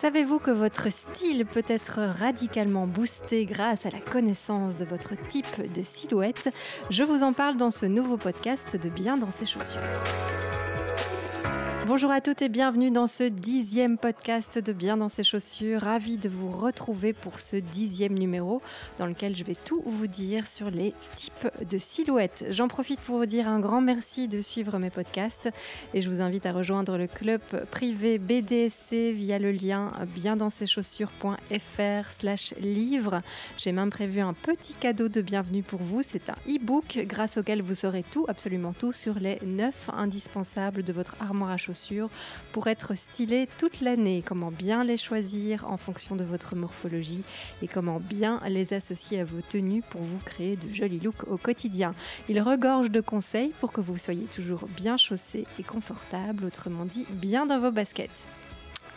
Savez-vous que votre style peut être radicalement boosté grâce à la connaissance de votre type de silhouette? Je vous en parle dans ce nouveau podcast de Bien dans ses chaussures. Bonjour à toutes et bienvenue dans ce dixième podcast de Bien dans ses chaussures. Ravi de vous retrouver pour ce dixième numéro dans lequel je vais tout vous dire sur les types de silhouettes. J'en profite pour vous dire un grand merci de suivre mes podcasts et je vous invite à rejoindre le club privé BDSC via le lien biendansseschaussures.fr slash livre. J'ai même prévu un petit cadeau de bienvenue pour vous. C'est un e-book grâce auquel vous saurez tout, absolument tout, sur les 9 indispensables de votre armoire à chaussures pour être stylé toute l'année. Comment bien les choisir en fonction de votre morphologie et comment bien les associer à vos tenues pour vous créer de jolis looks au quotidien. Il regorge de conseils pour que vous soyez toujours bien chaussé et confortable, autrement dit bien dans vos baskets.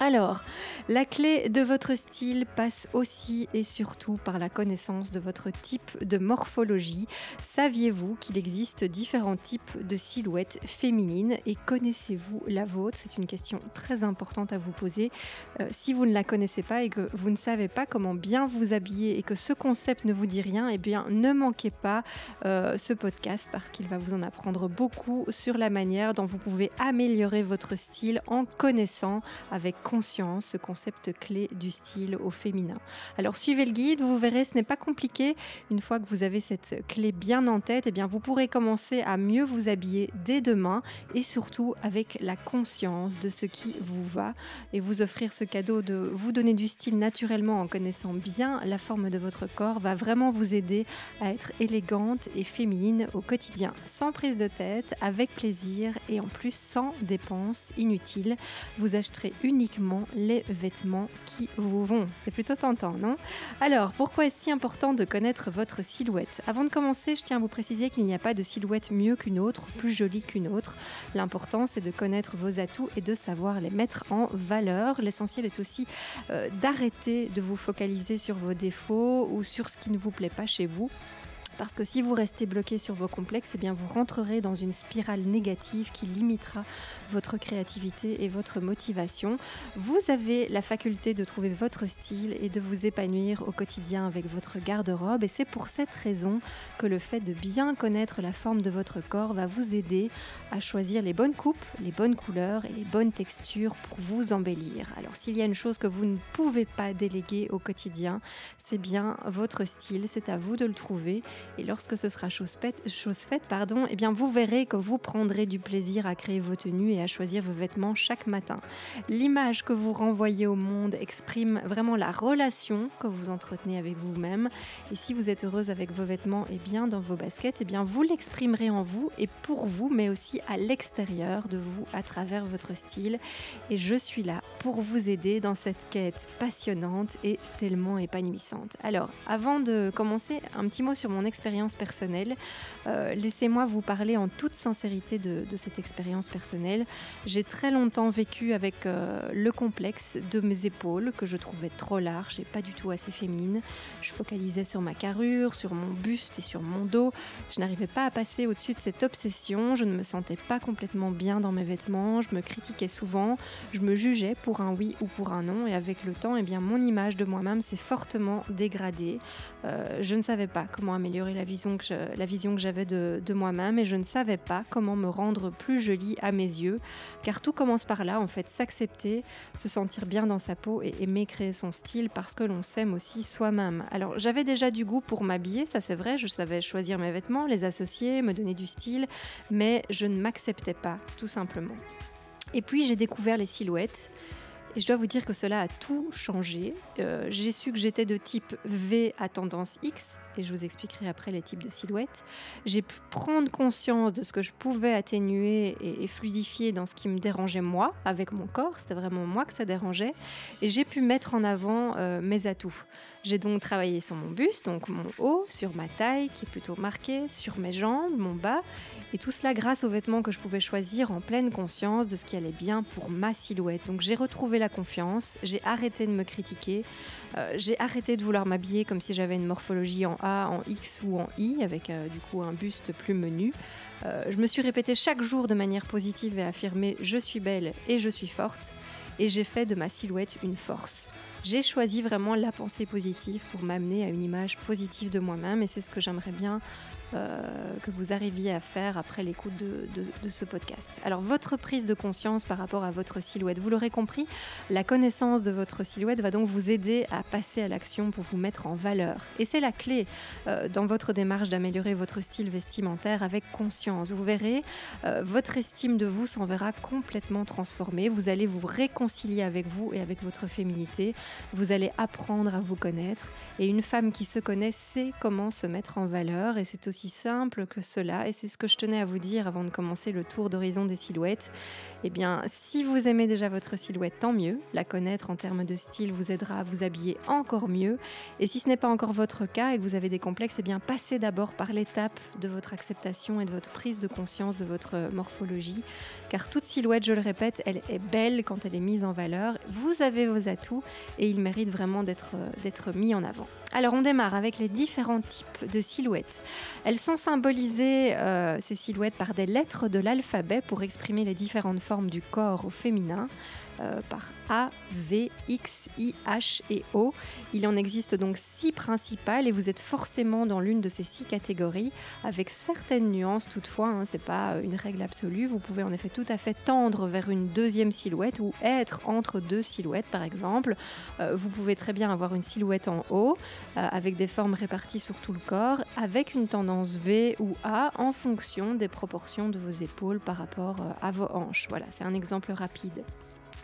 Alors, la clé de votre style passe aussi et surtout par la connaissance de votre type de morphologie. Saviez-vous qu'il existe différents types de silhouettes féminines et connaissez-vous la vôtre? C'est une question très importante à vous poser. Euh, si vous ne la connaissez pas et que vous ne savez pas comment bien vous habiller et que ce concept ne vous dit rien, eh bien ne manquez pas euh, ce podcast parce qu'il va vous en apprendre beaucoup sur la manière dont vous pouvez améliorer votre style en connaissant avec conscience ce concept clé du style au féminin. Alors suivez le guide, vous verrez, ce n'est pas compliqué. Une fois que vous avez cette clé bien en tête, eh bien vous pourrez commencer à mieux vous habiller dès demain et surtout avec la conscience de ce qui vous va et vous offrir ce cadeau de vous donner du style naturellement en connaissant bien la forme de votre corps va vraiment vous aider à être élégante et féminine au quotidien, sans prise de tête, avec plaisir et en plus sans dépenses inutiles. Vous acheterez uniquement les vêtements qui vous vont. C'est plutôt tentant, non? Alors, pourquoi est-ce si important de connaître votre silhouette? Avant de commencer, je tiens à vous préciser qu'il n'y a pas de silhouette mieux qu'une autre, plus jolie qu'une autre. L'important, c'est de connaître vos atouts et de savoir les mettre en valeur. L'essentiel est aussi euh, d'arrêter de vous focaliser sur vos défauts ou sur ce qui ne vous plaît pas chez vous parce que si vous restez bloqué sur vos complexes, eh bien vous rentrerez dans une spirale négative qui limitera votre créativité et votre motivation. Vous avez la faculté de trouver votre style et de vous épanouir au quotidien avec votre garde-robe et c'est pour cette raison que le fait de bien connaître la forme de votre corps va vous aider à choisir les bonnes coupes, les bonnes couleurs et les bonnes textures pour vous embellir. Alors s'il y a une chose que vous ne pouvez pas déléguer au quotidien, c'est bien votre style, c'est à vous de le trouver et lorsque ce sera chose faite, pardon, eh bien vous verrez que vous prendrez du plaisir à créer vos tenues et à choisir vos vêtements chaque matin. L'image que vous renvoyez au monde exprime vraiment la relation que vous entretenez avec vous-même. Et si vous êtes heureuse avec vos vêtements et bien dans vos baskets, eh bien vous l'exprimerez en vous et pour vous, mais aussi à l'extérieur de vous à travers votre style. Et je suis là pour vous aider dans cette quête passionnante et tellement épanouissante. Alors, avant de commencer, un petit mot sur mon expérience personnelle. Euh, laissez-moi vous parler en toute sincérité de, cette expérience personnelle. J'ai très longtemps vécu avec euh, le complexe de mes épaules que je trouvais trop larges et pas du tout assez féminines. Je focalisais sur ma carrure, sur mon buste et sur mon dos. Je n'arrivais pas à passer au-dessus de cette obsession. Je ne me sentais pas complètement bien dans mes vêtements. Je me critiquais souvent. Je me jugeais pour un oui ou pour un non. Et avec le temps, eh bien, mon image de moi-même s'est fortement dégradée. Euh, je ne savais pas comment améliorer que, la vision que j'avais de, moi-même et je ne savais pas comment me rendre plus jolie à mes yeux, car tout commence par là, en fait, s'accepter, se sentir bien dans sa peau et aimer créer son style parce que l'on s'aime aussi soi-même. Alors j'avais déjà du goût pour m'habiller, ça c'est vrai, je savais choisir mes vêtements, les associer, me donner du style, mais je ne m'acceptais pas, tout simplement. Et puis j'ai découvert les silhouettes. Et je dois vous dire que cela a tout changé. Euh, j'ai su que j'étais de type V à tendance X, et je vous expliquerai après les types de silhouettes. J'ai pu prendre conscience de ce que je pouvais atténuer et, fluidifier dans ce qui me dérangeait moi, avec mon corps, c'était vraiment moi que ça dérangeait, et j'ai pu mettre en avant euh, mes atouts. J'ai donc travaillé sur mon buste, donc mon haut, sur ma taille qui est plutôt marquée, sur mes jambes, mon bas, et tout cela grâce aux vêtements que je pouvais choisir en pleine conscience de ce qui allait bien pour ma silhouette. Donc j'ai retrouvé la confiance, j'ai arrêté de me critiquer, euh, j'ai arrêté de vouloir m'habiller comme si j'avais une morphologie en en X ou en Y, avec euh, du coup un buste plus menu. Euh, je me suis répété chaque jour de manière positive et affirmée je suis belle et je suis forte. et j'ai fait de ma silhouette une force. J'ai choisi vraiment la pensée positive pour m'amener à une image positive de moi-même et c'est ce que j'aimerais bien que vous arriviez à faire après l'écoute de, de, ce podcast. Alors votre prise de conscience par rapport à votre silhouette, vous l'aurez compris, la connaissance de votre silhouette va donc vous aider à passer à l'action pour vous mettre en valeur. Et c'est la clé euh, dans votre démarche d'améliorer votre style vestimentaire avec conscience. Vous verrez, euh, votre estime de vous s'en verra complètement transformée. Vous allez vous réconcilier avec vous et avec votre féminité. Vous allez apprendre à vous connaître. Et une femme qui se connaît sait comment se mettre en valeur. Et c'est aussi simple que cela, et c'est ce que je tenais à vous dire avant de commencer le tour d'horizon des silhouettes. Eh bien, si vous aimez déjà votre silhouette, tant mieux. La connaître en termes de style vous aidera à vous habiller encore mieux. Et si ce n'est pas encore votre cas et que vous avez des complexes, eh bien, passez d'abord par l'étape de votre acceptation et de votre prise de conscience de votre morphologie. Car toute silhouette, je le répète, elle est belle quand elle est mise en valeur. Vous avez vos atouts et ils méritent vraiment d'être mis en avant. Alors on démarre avec les différents types de silhouettes. Elles sont symbolisées, euh, ces silhouettes, par des lettres de l'alphabet pour exprimer les différentes formes du corps au féminin. Euh, par A, V, X, I, H et O. Il en existe donc six principales et vous êtes forcément dans l'une de ces six catégories, avec certaines nuances toutefois, hein, c'est pas une règle absolue. Vous pouvez en effet tout à fait tendre vers une deuxième silhouette ou être entre deux silhouettes par exemple. Euh, vous pouvez très bien avoir une silhouette en haut euh, avec des formes réparties sur tout le corps, avec une tendance V ou A en fonction des proportions de vos épaules par rapport à vos hanches. Voilà, c'est un exemple rapide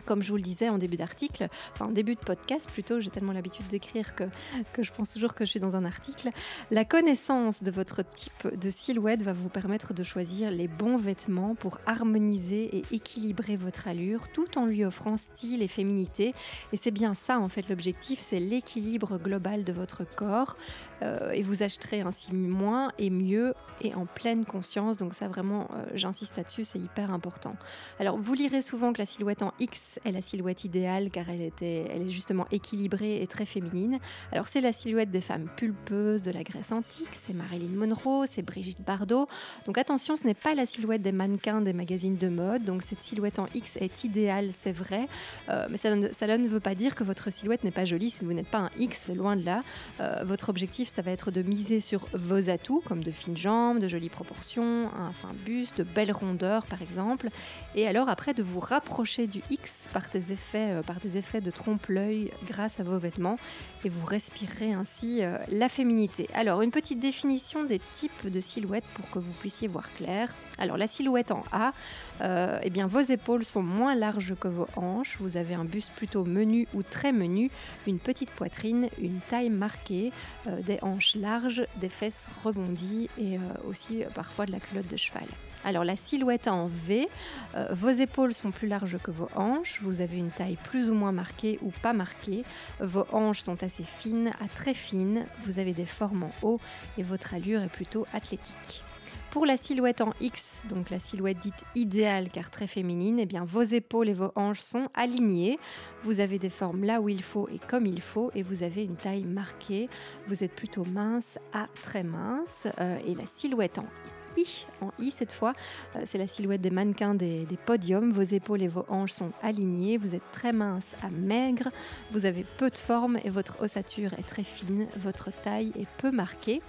comme je vous le disais en début d'article, enfin en début de podcast plutôt, j'ai tellement l'habitude d'écrire que, que je pense toujours que je suis dans un article, la connaissance de votre type de silhouette va vous permettre de choisir les bons vêtements pour harmoniser et équilibrer votre allure tout en lui offrant style et féminité. Et c'est bien ça en fait l'objectif, c'est l'équilibre global de votre corps. Euh, et vous acheterez ainsi moins et mieux et en pleine conscience. Donc ça vraiment, euh, j'insiste là-dessus, c'est hyper important. Alors vous lirez souvent que la silhouette en X est la silhouette idéale car elle, était, elle est justement équilibrée et très féminine. Alors c'est la silhouette des femmes pulpeuses de la Grèce antique, c'est Marilyn Monroe, c'est Brigitte Bardot. Donc attention, ce n'est pas la silhouette des mannequins des magazines de mode. Donc cette silhouette en X est idéale, c'est vrai, euh, mais ça, ça, ne veut pas dire que votre silhouette n'est pas jolie si vous n'êtes pas un X, loin de là. votre objectif ça va être de miser sur vos atouts, comme de fines jambes, de jolies proportions, un fin buste, de belles rondeurs par exemple. Et alors après de vous rapprocher du X par des effets, euh, effets de trompe-l'œil grâce à vos vêtements et vous respirerez ainsi euh, la féminité. Alors une petite définition des types de silhouettes pour que vous puissiez voir clair. Alors la silhouette en A, euh, eh bien vos épaules sont moins larges que vos hanches, vous avez un buste plutôt menu ou très menu, une petite poitrine, une taille marquée, des hanches larges, des fesses rebondies et aussi parfois de la culotte de cheval. Alors la silhouette en V, euh, vos épaules sont plus larges que vos hanches, vous avez une taille plus ou moins marquée ou pas marquée, vos hanches sont assez fines à très fines, vous avez des formes en haut et votre allure est plutôt athlétique. Pour la silhouette en X, donc la silhouette dite idéale car très féminine, eh bien vos épaules et vos hanches sont alignées. Vous avez des formes là où il faut et comme il faut et vous avez une taille marquée. Vous êtes plutôt mince à très mince. Euh, et la silhouette en En I cette fois, euh, c'est la silhouette des mannequins des, podiums. Vos épaules et vos hanches sont alignées. Vous êtes très mince à maigre. Vous avez peu de forme et votre ossature est très fine. Votre taille est peu marquée.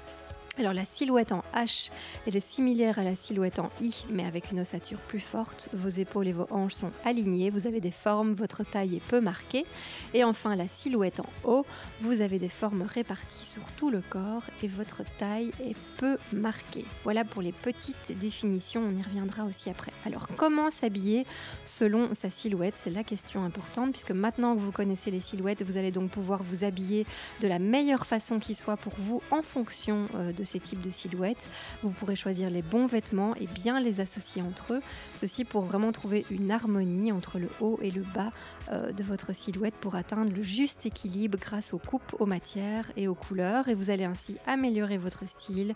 Alors la silhouette en H, elle est similaire à la silhouette en I, mais avec une ossature plus forte. Vos épaules et vos hanches sont alignées, vous avez des formes, votre taille est peu marquée. Et enfin la silhouette en O, vous avez des formes réparties sur tout le corps et votre taille est peu marquée. Voilà pour les petites définitions, on y reviendra aussi après. Alors comment s'habiller selon sa silhouette? C'est la question importante, puisque maintenant que vous connaissez les silhouettes, vous allez donc pouvoir vous habiller de la meilleure façon qui soit pour vous en fonction euh, de ces types de silhouettes. Vous pourrez choisir les bons vêtements et bien les associer entre eux. Ceci pour vraiment trouver une harmonie entre le haut et le bas euh, de votre silhouette pour atteindre le juste équilibre grâce aux coupes, aux matières et aux couleurs. Et vous allez ainsi améliorer votre style,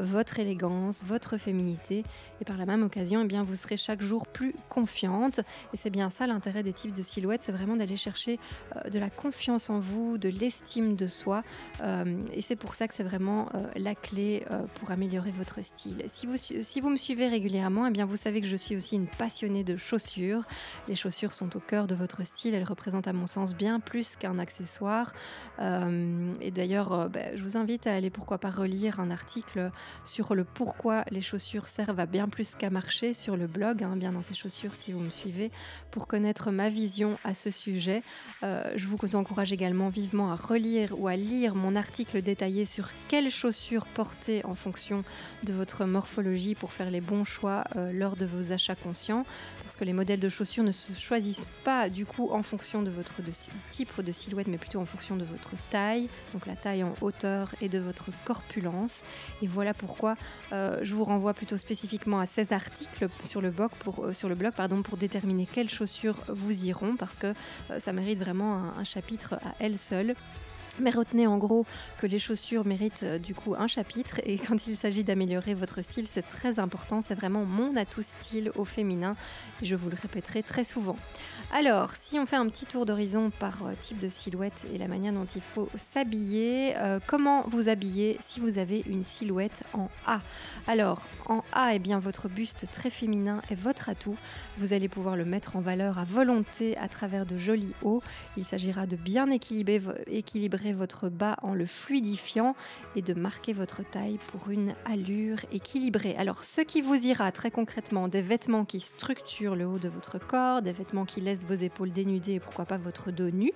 votre élégance, votre féminité. Et par la même occasion, eh bien, vous serez chaque jour plus confiante. Et c'est bien ça l'intérêt des types de silhouettes, c'est vraiment d'aller chercher euh, de la confiance en vous, de l'estime de soi. Euh, et c'est pour ça que c'est vraiment la clés pour améliorer votre style. Si vous, me suivez régulièrement, eh bien vous savez que je suis aussi une passionnée de chaussures. Les chaussures sont au cœur de votre style, elles représentent à mon sens bien plus qu'un accessoire. et d'ailleurs, ben, je vous invite à aller pourquoi pas relire un article sur le pourquoi les chaussures servent à bien plus qu'à marcher sur le blog, hein, bien dans ces chaussures si vous me suivez, pour connaître ma vision à ce sujet. Euh, je vous encourage également vivement à relire ou à lire mon article détaillé sur quelles chaussures porter en fonction de votre morphologie pour faire les bons choix euh, lors de vos achats conscients. Parce que les modèles de chaussures ne se choisissent pas du coup en fonction de votre type de silhouette, mais plutôt en fonction de votre taille, donc la taille en hauteur et de votre corpulence. Et voilà pourquoi euh, je vous renvoie plutôt spécifiquement à ces articles sur le blog pour, pour déterminer quelles chaussures vous iront, parce que ça mérite vraiment un, chapitre à elle seule. Mais retenez en gros que les chaussures méritent euh, du coup un chapitre et quand il s'agit d'améliorer votre style, c'est très important, c'est vraiment mon atout style au féminin et je vous le répéterai très souvent. Alors, si on fait un petit tour d'horizon par euh, type de silhouette et la manière dont il faut s'habiller, euh, comment vous habiller si vous avez une silhouette en A? Alors, en A, eh bien, votre buste très féminin est votre atout. Vous allez pouvoir le mettre en valeur à volonté à travers de jolis hauts. Il s'agira de bien équilibrer, équilibrer votre bas en le fluidifiant et de marquer votre taille pour une allure équilibrée. Alors, ce qui vous ira très concrètement, des vêtements qui structurent le haut de votre corps, des vêtements qui laissent vos épaules dénudées et pourquoi pas votre dos nu,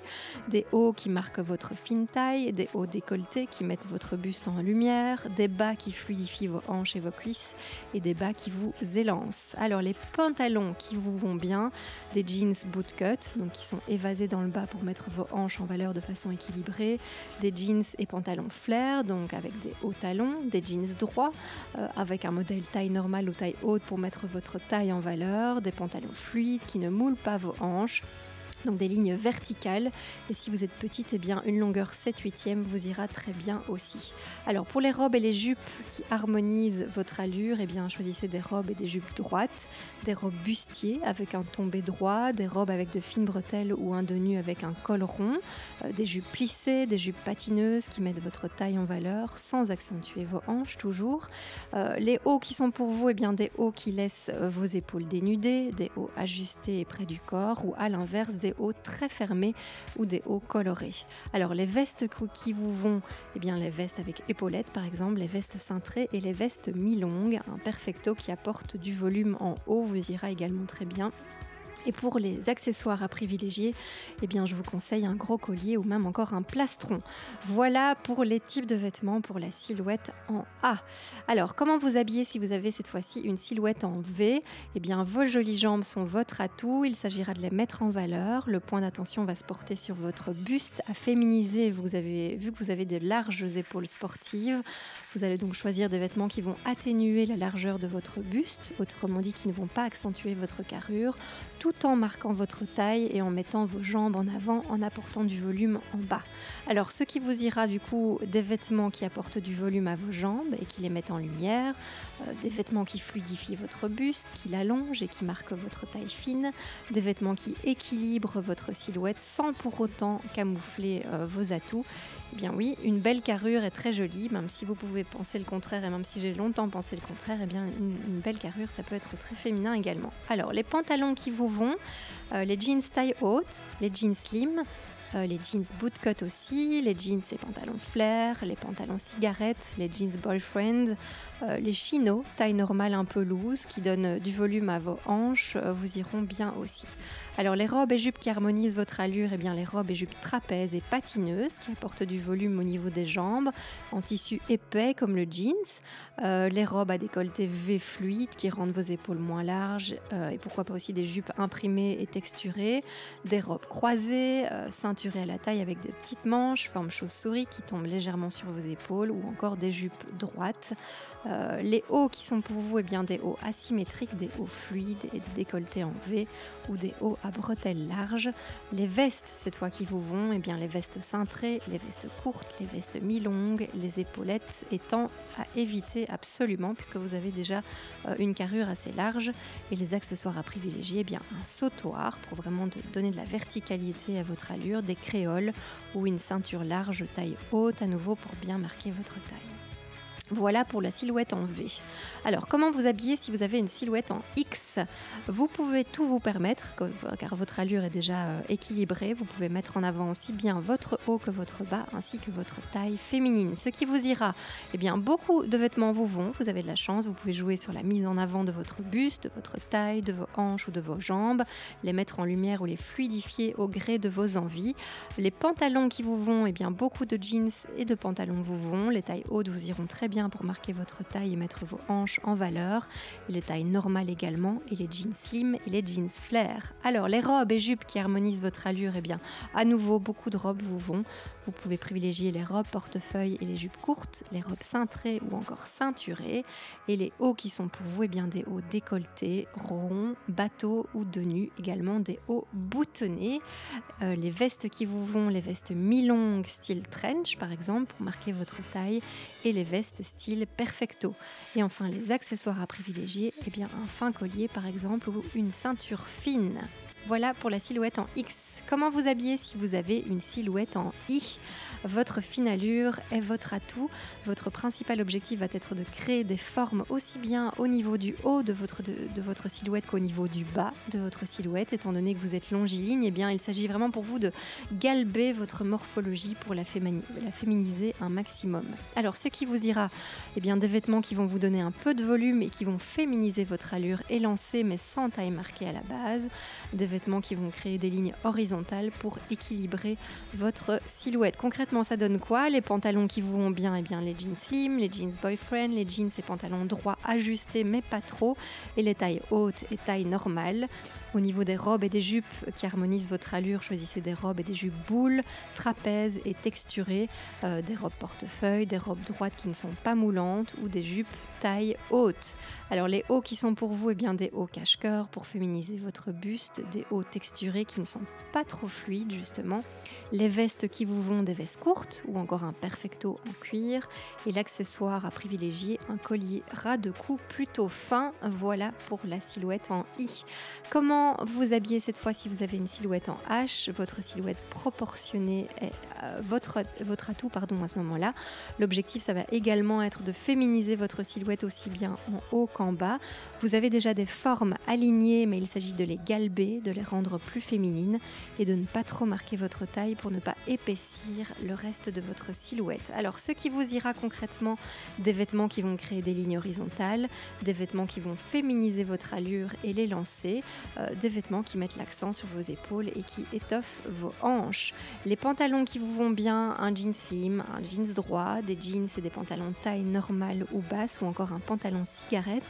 des hauts qui marquent votre fine taille, des hauts décolletés qui mettent votre buste en lumière, des bas qui fluidifient vos hanches et vos cuisses et des bas qui vous élancent. Alors les pantalons qui vous vont bien, des jeans bootcut, donc qui sont évasés dans le bas pour mettre vos hanches en valeur de façon équilibrée, des jeans et pantalons flair, donc avec des hauts talons, des jeans droits, euh, avec un modèle taille normale ou taille haute pour mettre votre taille en valeur, des pantalons fluides qui ne moulent pas vos hanches donc des lignes verticales. Et si vous êtes petite, eh bien une longueur 7 8 e vous ira très bien aussi. Alors pour les robes et les jupes qui harmonisent votre allure, eh bien choisissez des robes et des jupes droites, des robes bustiers avec un tombé droit, des robes avec de fines bretelles ou un de nu avec un col rond, euh, des jupes plissées, des jupes patineuses qui mettent votre taille en valeur sans accentuer vos hanches toujours. Euh, les hauts qui sont pour vous, eh bien des hauts qui laissent vos épaules dénudées, des hauts ajustés près du corps ou à l'inverse des hauts très fermés ou des hauts colorés. Alors les vestes qui vous vont, eh bien les vestes avec épaulettes par exemple, les vestes cintrées et les vestes mi-longues, un perfecto qui apporte du volume en haut vous ira également très bien. Et pour les accessoires à privilégier, eh bien, je vous conseille un gros collier ou même encore un plastron. Voilà pour les types de vêtements pour la silhouette en A. Alors, comment vous habiller si vous avez cette fois-ci une silhouette en V? Eh bien, vos jolies jambes sont votre atout. Il s'agira de les mettre en valeur. Le point d'attention va se porter sur votre buste à féminiser. Vous avez vu que vous avez des larges épaules sportives. Vous allez donc choisir des vêtements qui vont atténuer la largeur de votre buste, autrement dit qui ne vont pas accentuer votre carrure en marquant votre taille et en mettant vos jambes en avant en apportant du volume en bas. Alors ce qui vous ira du coup des vêtements qui apportent du volume à vos jambes et qui les mettent en lumière, euh, des vêtements qui fluidifient votre buste, qui l'allongent et qui marquent votre taille fine, des vêtements qui équilibrent votre silhouette sans pour autant camoufler euh, vos atouts. Eh bien oui, une belle carrure est très jolie, même si vous pouvez penser le contraire et même si j'ai longtemps pensé le contraire, eh bien une, une, belle carrure ça peut être très féminin également. Alors les pantalons qui vous vont, euh, les jeans taille haute, les jeans slim, euh, les jeans bootcut aussi, les jeans et pantalons flair, les pantalons cigarettes, les jeans boyfriend, euh, les chinos, taille normale un peu loose, qui donnent du volume à vos hanches, vous iront bien aussi. Alors les robes et jupes qui harmonisent votre allure, eh bien les robes et jupes trapèzes et patineuses qui apportent du volume au niveau des jambes, en tissu épais comme le jeans, les robes à décolleté V fluide qui rendent vos épaules moins larges, et pourquoi pas aussi des jupes imprimées et texturées, des robes croisées, ceintures à la taille avec des petites manches, forme chauve-souris qui tombent légèrement sur vos épaules ou encore des jupes droites. Euh, les hauts qui sont pour vous, eh bien, des hauts asymétriques, des hauts fluides et des décolletés en V ou des hauts à bretelles larges. Les vestes, cette fois qui vous vont, eh bien, les vestes cintrées, les vestes courtes, les vestes mi-longues, les épaulettes étant à éviter absolument puisque vous avez déjà euh, une carrure assez large. Et les accessoires à privilégier, eh bien, un sautoir pour vraiment donner de la verticalité à votre allure, des créoles ou une ceinture large taille haute à nouveau pour bien marquer votre taille. Voilà pour la silhouette en V. Alors, comment vous habiller si vous avez une silhouette en X? Vous pouvez tout vous permettre, car votre allure est déjà euh, équilibrée. Vous pouvez mettre en avant aussi bien votre haut que votre bas, ainsi que votre taille féminine. Ce qui vous ira, eh bien, beaucoup de vêtements vous vont. Vous avez de la chance. Vous pouvez jouer sur la mise en avant de votre buste, de votre taille, de vos hanches ou de vos jambes, les mettre en lumière ou les fluidifier au gré de vos envies. Les pantalons qui vous vont, eh bien, beaucoup de jeans et de pantalons vous vont. Les tailles hautes vous iront très bien pour marquer votre taille et mettre vos hanches en valeur. les tailles normales également, et les jeans slim et les jeans flair. Alors, les robes et jupes qui harmonisent votre allure, eh bien, à nouveau, beaucoup de robes vous vont. Vous pouvez privilégier les robes portefeuille et les jupes courtes, les robes cintrées ou encore ceinturées. Et les hauts qui sont pour vous, eh bien, des hauts décolletés, ronds, bateaux ou de nu, également des hauts boutonnés. Euh, les vestes qui vous vont, les vestes mi-longues, style trench par exemple, pour marquer votre taille, et les vestes style perfecto. Et enfin, les accessoires à privilégier, eh bien, un fin collier par exemple ou une ceinture fine. Voilà pour la silhouette en X. Comment vous habiller si vous avez une silhouette en I? Votre fine allure est votre atout. Votre principal objectif va être de créer des formes aussi bien au niveau du haut de votre, silhouette qu'au niveau du bas de votre silhouette. Étant donné que vous êtes longiligne, eh bien, il s'agit vraiment pour vous de galber votre morphologie pour la, féminiser un maximum. Alors, ce qui vous ira, eh bien, des vêtements qui vont vous donner un peu de volume et qui vont féminiser votre allure élancée mais sans taille marquée à la base. Vêtements qui vont créer des lignes horizontales pour équilibrer votre silhouette. Concrètement, ça donne quoi? Les pantalons qui vous vont bien, et eh bien les jeans slim, les jeans boyfriend, les jeans et pantalons droits ajustés mais pas trop, et les tailles hautes et tailles normales. Au niveau des robes et des jupes qui harmonisent votre allure, choisissez des robes et des jupes boules, trapèzes et texturées, euh, des robes portefeuille, des robes droites qui ne sont pas moulantes ou des jupes taille haute. Alors les hauts qui sont pour vous, et eh bien des hauts cache-cœur pour féminiser votre buste, des hauts texturés qui ne sont pas trop fluides justement, les vestes qui vous vont, des vestes courtes ou encore un perfecto en cuir et l'accessoire à privilégier, un collier ras de cou plutôt fin. Voilà pour la silhouette en I. Comment vous habiller cette fois si vous avez une silhouette en H? Votre silhouette proportionnée est euh, votre, votre atout pardon, à ce moment-là. L'objectif, ça va également être de féminiser votre silhouette aussi bien en haut qu'en bas. Vous avez déjà des formes alignées, mais il s'agit de les galber, de les rendre plus féminines et de ne pas trop marquer votre taille pour ne pas épaissir le reste de votre silhouette. Alors, ce qui vous ira concrètement, des vêtements qui vont créer des lignes horizontales, des vêtements qui vont féminiser votre allure et les lancer, euh, des vêtements qui mettent l'accent sur vos épaules et qui étoffent vos hanches. Les pantalons qui vous vont bien, un jean slim, un jeans droit, des jeans et des pantalons taille normale ou basse ou encore un pantalon cigarette.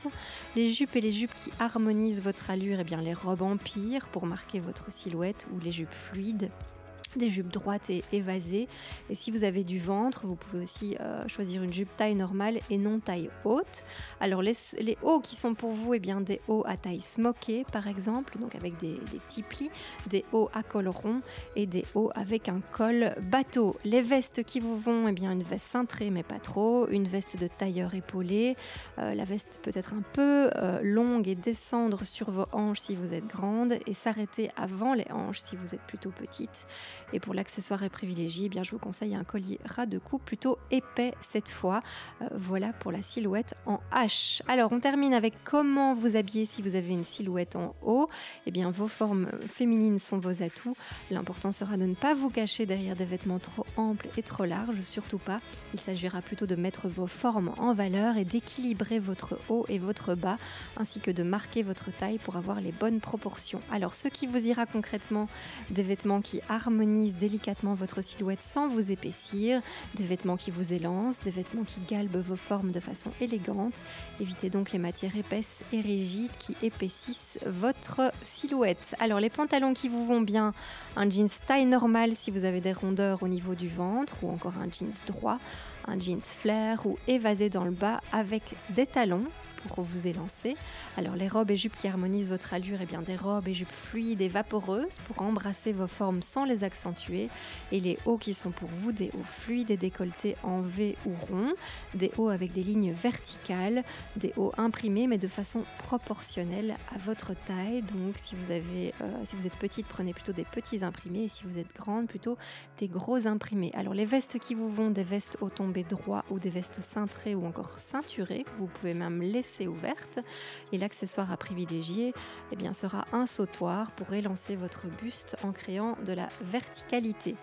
Les jupes et les jupes qui harmonisent votre allure, et eh bien les robes empire pour marquer votre silhouette ou les jupes fluides des jupes droites et évasées. Et si vous avez du ventre, vous pouvez aussi euh, choisir une jupe taille normale et non taille haute. Alors les, hauts qui sont pour vous, eh bien des hauts à taille smokée par exemple, donc avec des, petits plis, des hauts à col rond et des hauts avec un col bateau. Les vestes qui vous vont, eh bien une veste cintrée mais pas trop, une veste de tailleur épaulé. Euh, la veste peut être un peu euh, longue et descendre sur vos hanches si vous êtes grande et s'arrêter avant les hanches si vous êtes plutôt petite. Et pour l'accessoire et privilégié, eh bien, je vous conseille un collier ras de cou plutôt épais cette fois. Euh, voilà pour la silhouette en H. Alors, on termine avec comment vous habiller si vous avez une silhouette en haut. Eh bien, vos formes féminines sont vos atouts. L'important sera de ne pas vous cacher derrière des vêtements trop amples et trop larges, surtout pas. Il s'agira plutôt de mettre vos formes en valeur et d'équilibrer votre haut et votre bas, ainsi que de marquer votre taille pour avoir les bonnes proportions. Alors, ce qui vous ira concrètement, des vêtements qui harmonisent délicatement votre silhouette sans vous épaissir, des vêtements qui vous élancent, des vêtements qui galbent vos formes de façon élégante. Évitez donc les matières épaisses et rigides qui épaississent votre silhouette. Alors les pantalons qui vous vont bien, un jeans taille normale si vous avez des rondeurs au niveau du ventre ou encore un jeans droit, un jeans flair ou évasé dans le bas avec des talons pour vous élancer. Alors les robes et jupes qui harmonisent votre allure, et eh bien des robes et jupes fluides et vaporeuses pour embrasser vos formes sans les accentuer. Et les hauts qui sont pour vous des hauts fluides et décolletés en V ou rond, des hauts avec des lignes verticales, des hauts imprimés mais de façon proportionnelle à votre taille. Donc si vous, avez, euh, si vous êtes petite, prenez plutôt des petits imprimés et si vous êtes grande, plutôt des gros imprimés. Alors les vestes qui vous vont, des vestes au tombé droit ou des vestes cintrées ou encore ceinturées, vous pouvez même laisser ouvertes. Et l'accessoire à privilégier eh bien, sera un sautoir pour élancer votre buste en créant de la verticalité.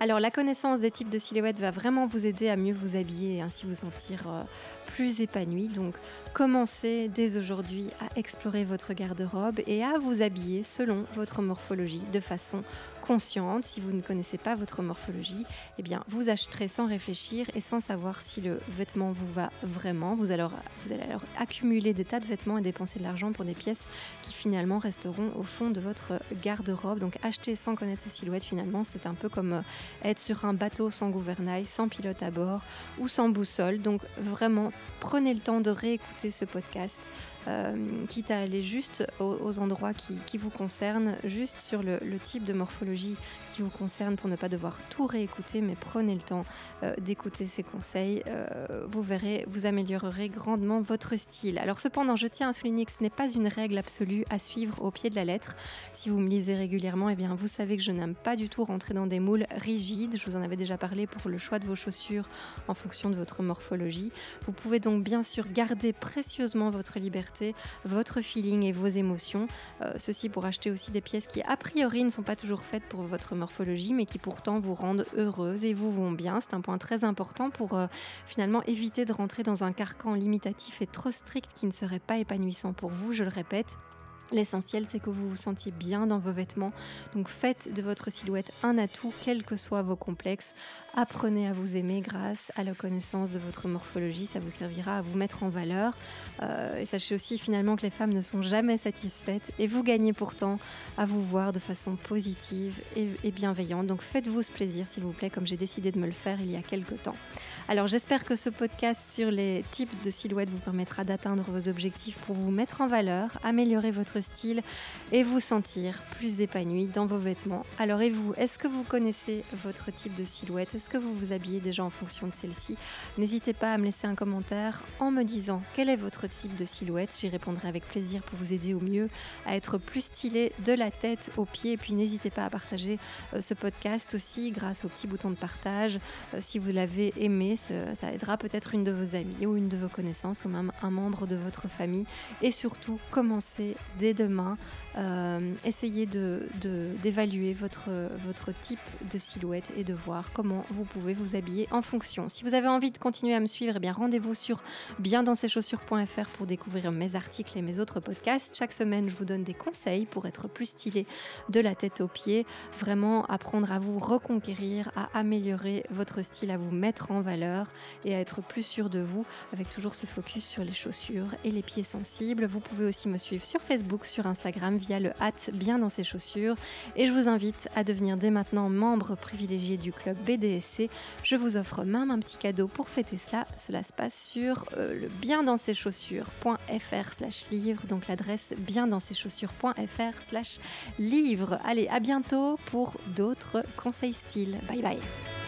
Alors la connaissance des types de silhouettes va vraiment vous aider à mieux vous habiller et ainsi vous sentir euh, plus épanoui. Donc commencez dès aujourd'hui à explorer votre garde-robe et à vous habiller selon votre morphologie de façon consciente. Si vous ne connaissez pas votre morphologie, eh bien vous acheterez sans réfléchir et sans savoir si le vêtement vous va vraiment. Vous, allez alors accumuler des tas de vêtements et dépenser de l'argent pour des pièces qui finalement resteront au fond de votre garde-robe. Donc acheter sans connaître sa silhouette finalement, c'est un peu comme euh, être sur un bateau sans gouvernail, sans pilote à bord ou sans boussole. Donc vraiment prenez le temps de réécouter ce podcast, euh, quitte à aller juste aux, endroits qui, vous concernent, juste sur le, type de morphologie qui vous concerne pour ne pas devoir tout réécouter, mais prenez le temps euh, d'écouter ces conseils. Euh, vous verrez, vous améliorerez grandement votre style. Alors cependant, je tiens à souligner que ce n'est pas une règle absolue à suivre au pied de la lettre. Si vous me lisez régulièrement, eh bien, vous savez que je n'aime pas du tout rentrer dans des moules rigides. Je vous en avais déjà parlé pour le choix de vos chaussures en fonction de votre morphologie. Vous pouvez donc bien sûr garder précieusement votre liberté, votre feeling et vos émotions. Euh, ceci pour acheter aussi des pièces qui a priori ne sont pas toujours faites pour votre morphologie, mais qui pourtant vous rendent heureuse et vous vont bien. C'est un point très important pour euh, finalement éviter de rentrer dans un carcan limitatif et trop strict qui ne serait pas épanouissant pour vous. Je le répète, L'essentiel, c'est que vous vous sentiez bien dans vos vêtements. Donc faites de votre silhouette un atout, quels que soient vos complexes. Apprenez à vous aimer grâce à la connaissance de votre morphologie. Ça vous servira à vous mettre en valeur. Euh, et sachez aussi finalement que les femmes ne sont jamais satisfaites. Et vous gagnez pourtant à vous voir de façon positive et, et bienveillante. Donc faites-vous ce plaisir, s'il vous plaît, comme j'ai décidé de me le faire il y a quelques temps. Alors j'espère que ce podcast sur les types de silhouettes vous permettra d'atteindre vos objectifs pour vous mettre en valeur, améliorer votre style et vous sentir plus épanoui dans vos vêtements. Alors et vous, est-ce que vous connaissez votre type de silhouette? Est-ce que vous vous habillez déjà en fonction de celle-ci? N'hésitez pas à me laisser un commentaire en me disant quel est votre type de silhouette. J'y répondrai avec plaisir pour vous aider au mieux à être plus stylé de la tête aux pieds. Et puis n'hésitez pas à partager euh, ce podcast aussi grâce au petit bouton de partage. Euh, si vous l'avez aimé, ça aidera peut-être une de vos amies ou une de vos connaissances ou même un membre de votre famille. Et surtout, commencez dès demain euh, essayez d'évaluer de, votre, votre type de silhouette et de voir comment vous pouvez vous habiller en fonction. Si vous avez envie de continuer à me suivre, eh rendez-vous sur biendanseschaussures.fr pour découvrir mes articles et mes autres podcasts. Chaque semaine, je vous donne des conseils pour être plus stylé de la tête aux pieds, vraiment apprendre à vous reconquérir, à améliorer votre style, à vous mettre en et à être plus sûr de vous avec toujours ce focus sur les chaussures et les pieds sensibles. Vous pouvez aussi me suivre sur Facebook, sur Instagram, via le hâte bien dans ses chaussures. Et je vous invite à devenir dès maintenant membre privilégié du club BDSC. Je vous offre même un petit cadeau pour fêter cela. Cela se passe sur euh, le bien dans ses chaussures.fr slash livre. Donc l'adresse bien dans ses chaussures.fr slash livre. Allez, à bientôt pour d'autres conseils style. Bye bye.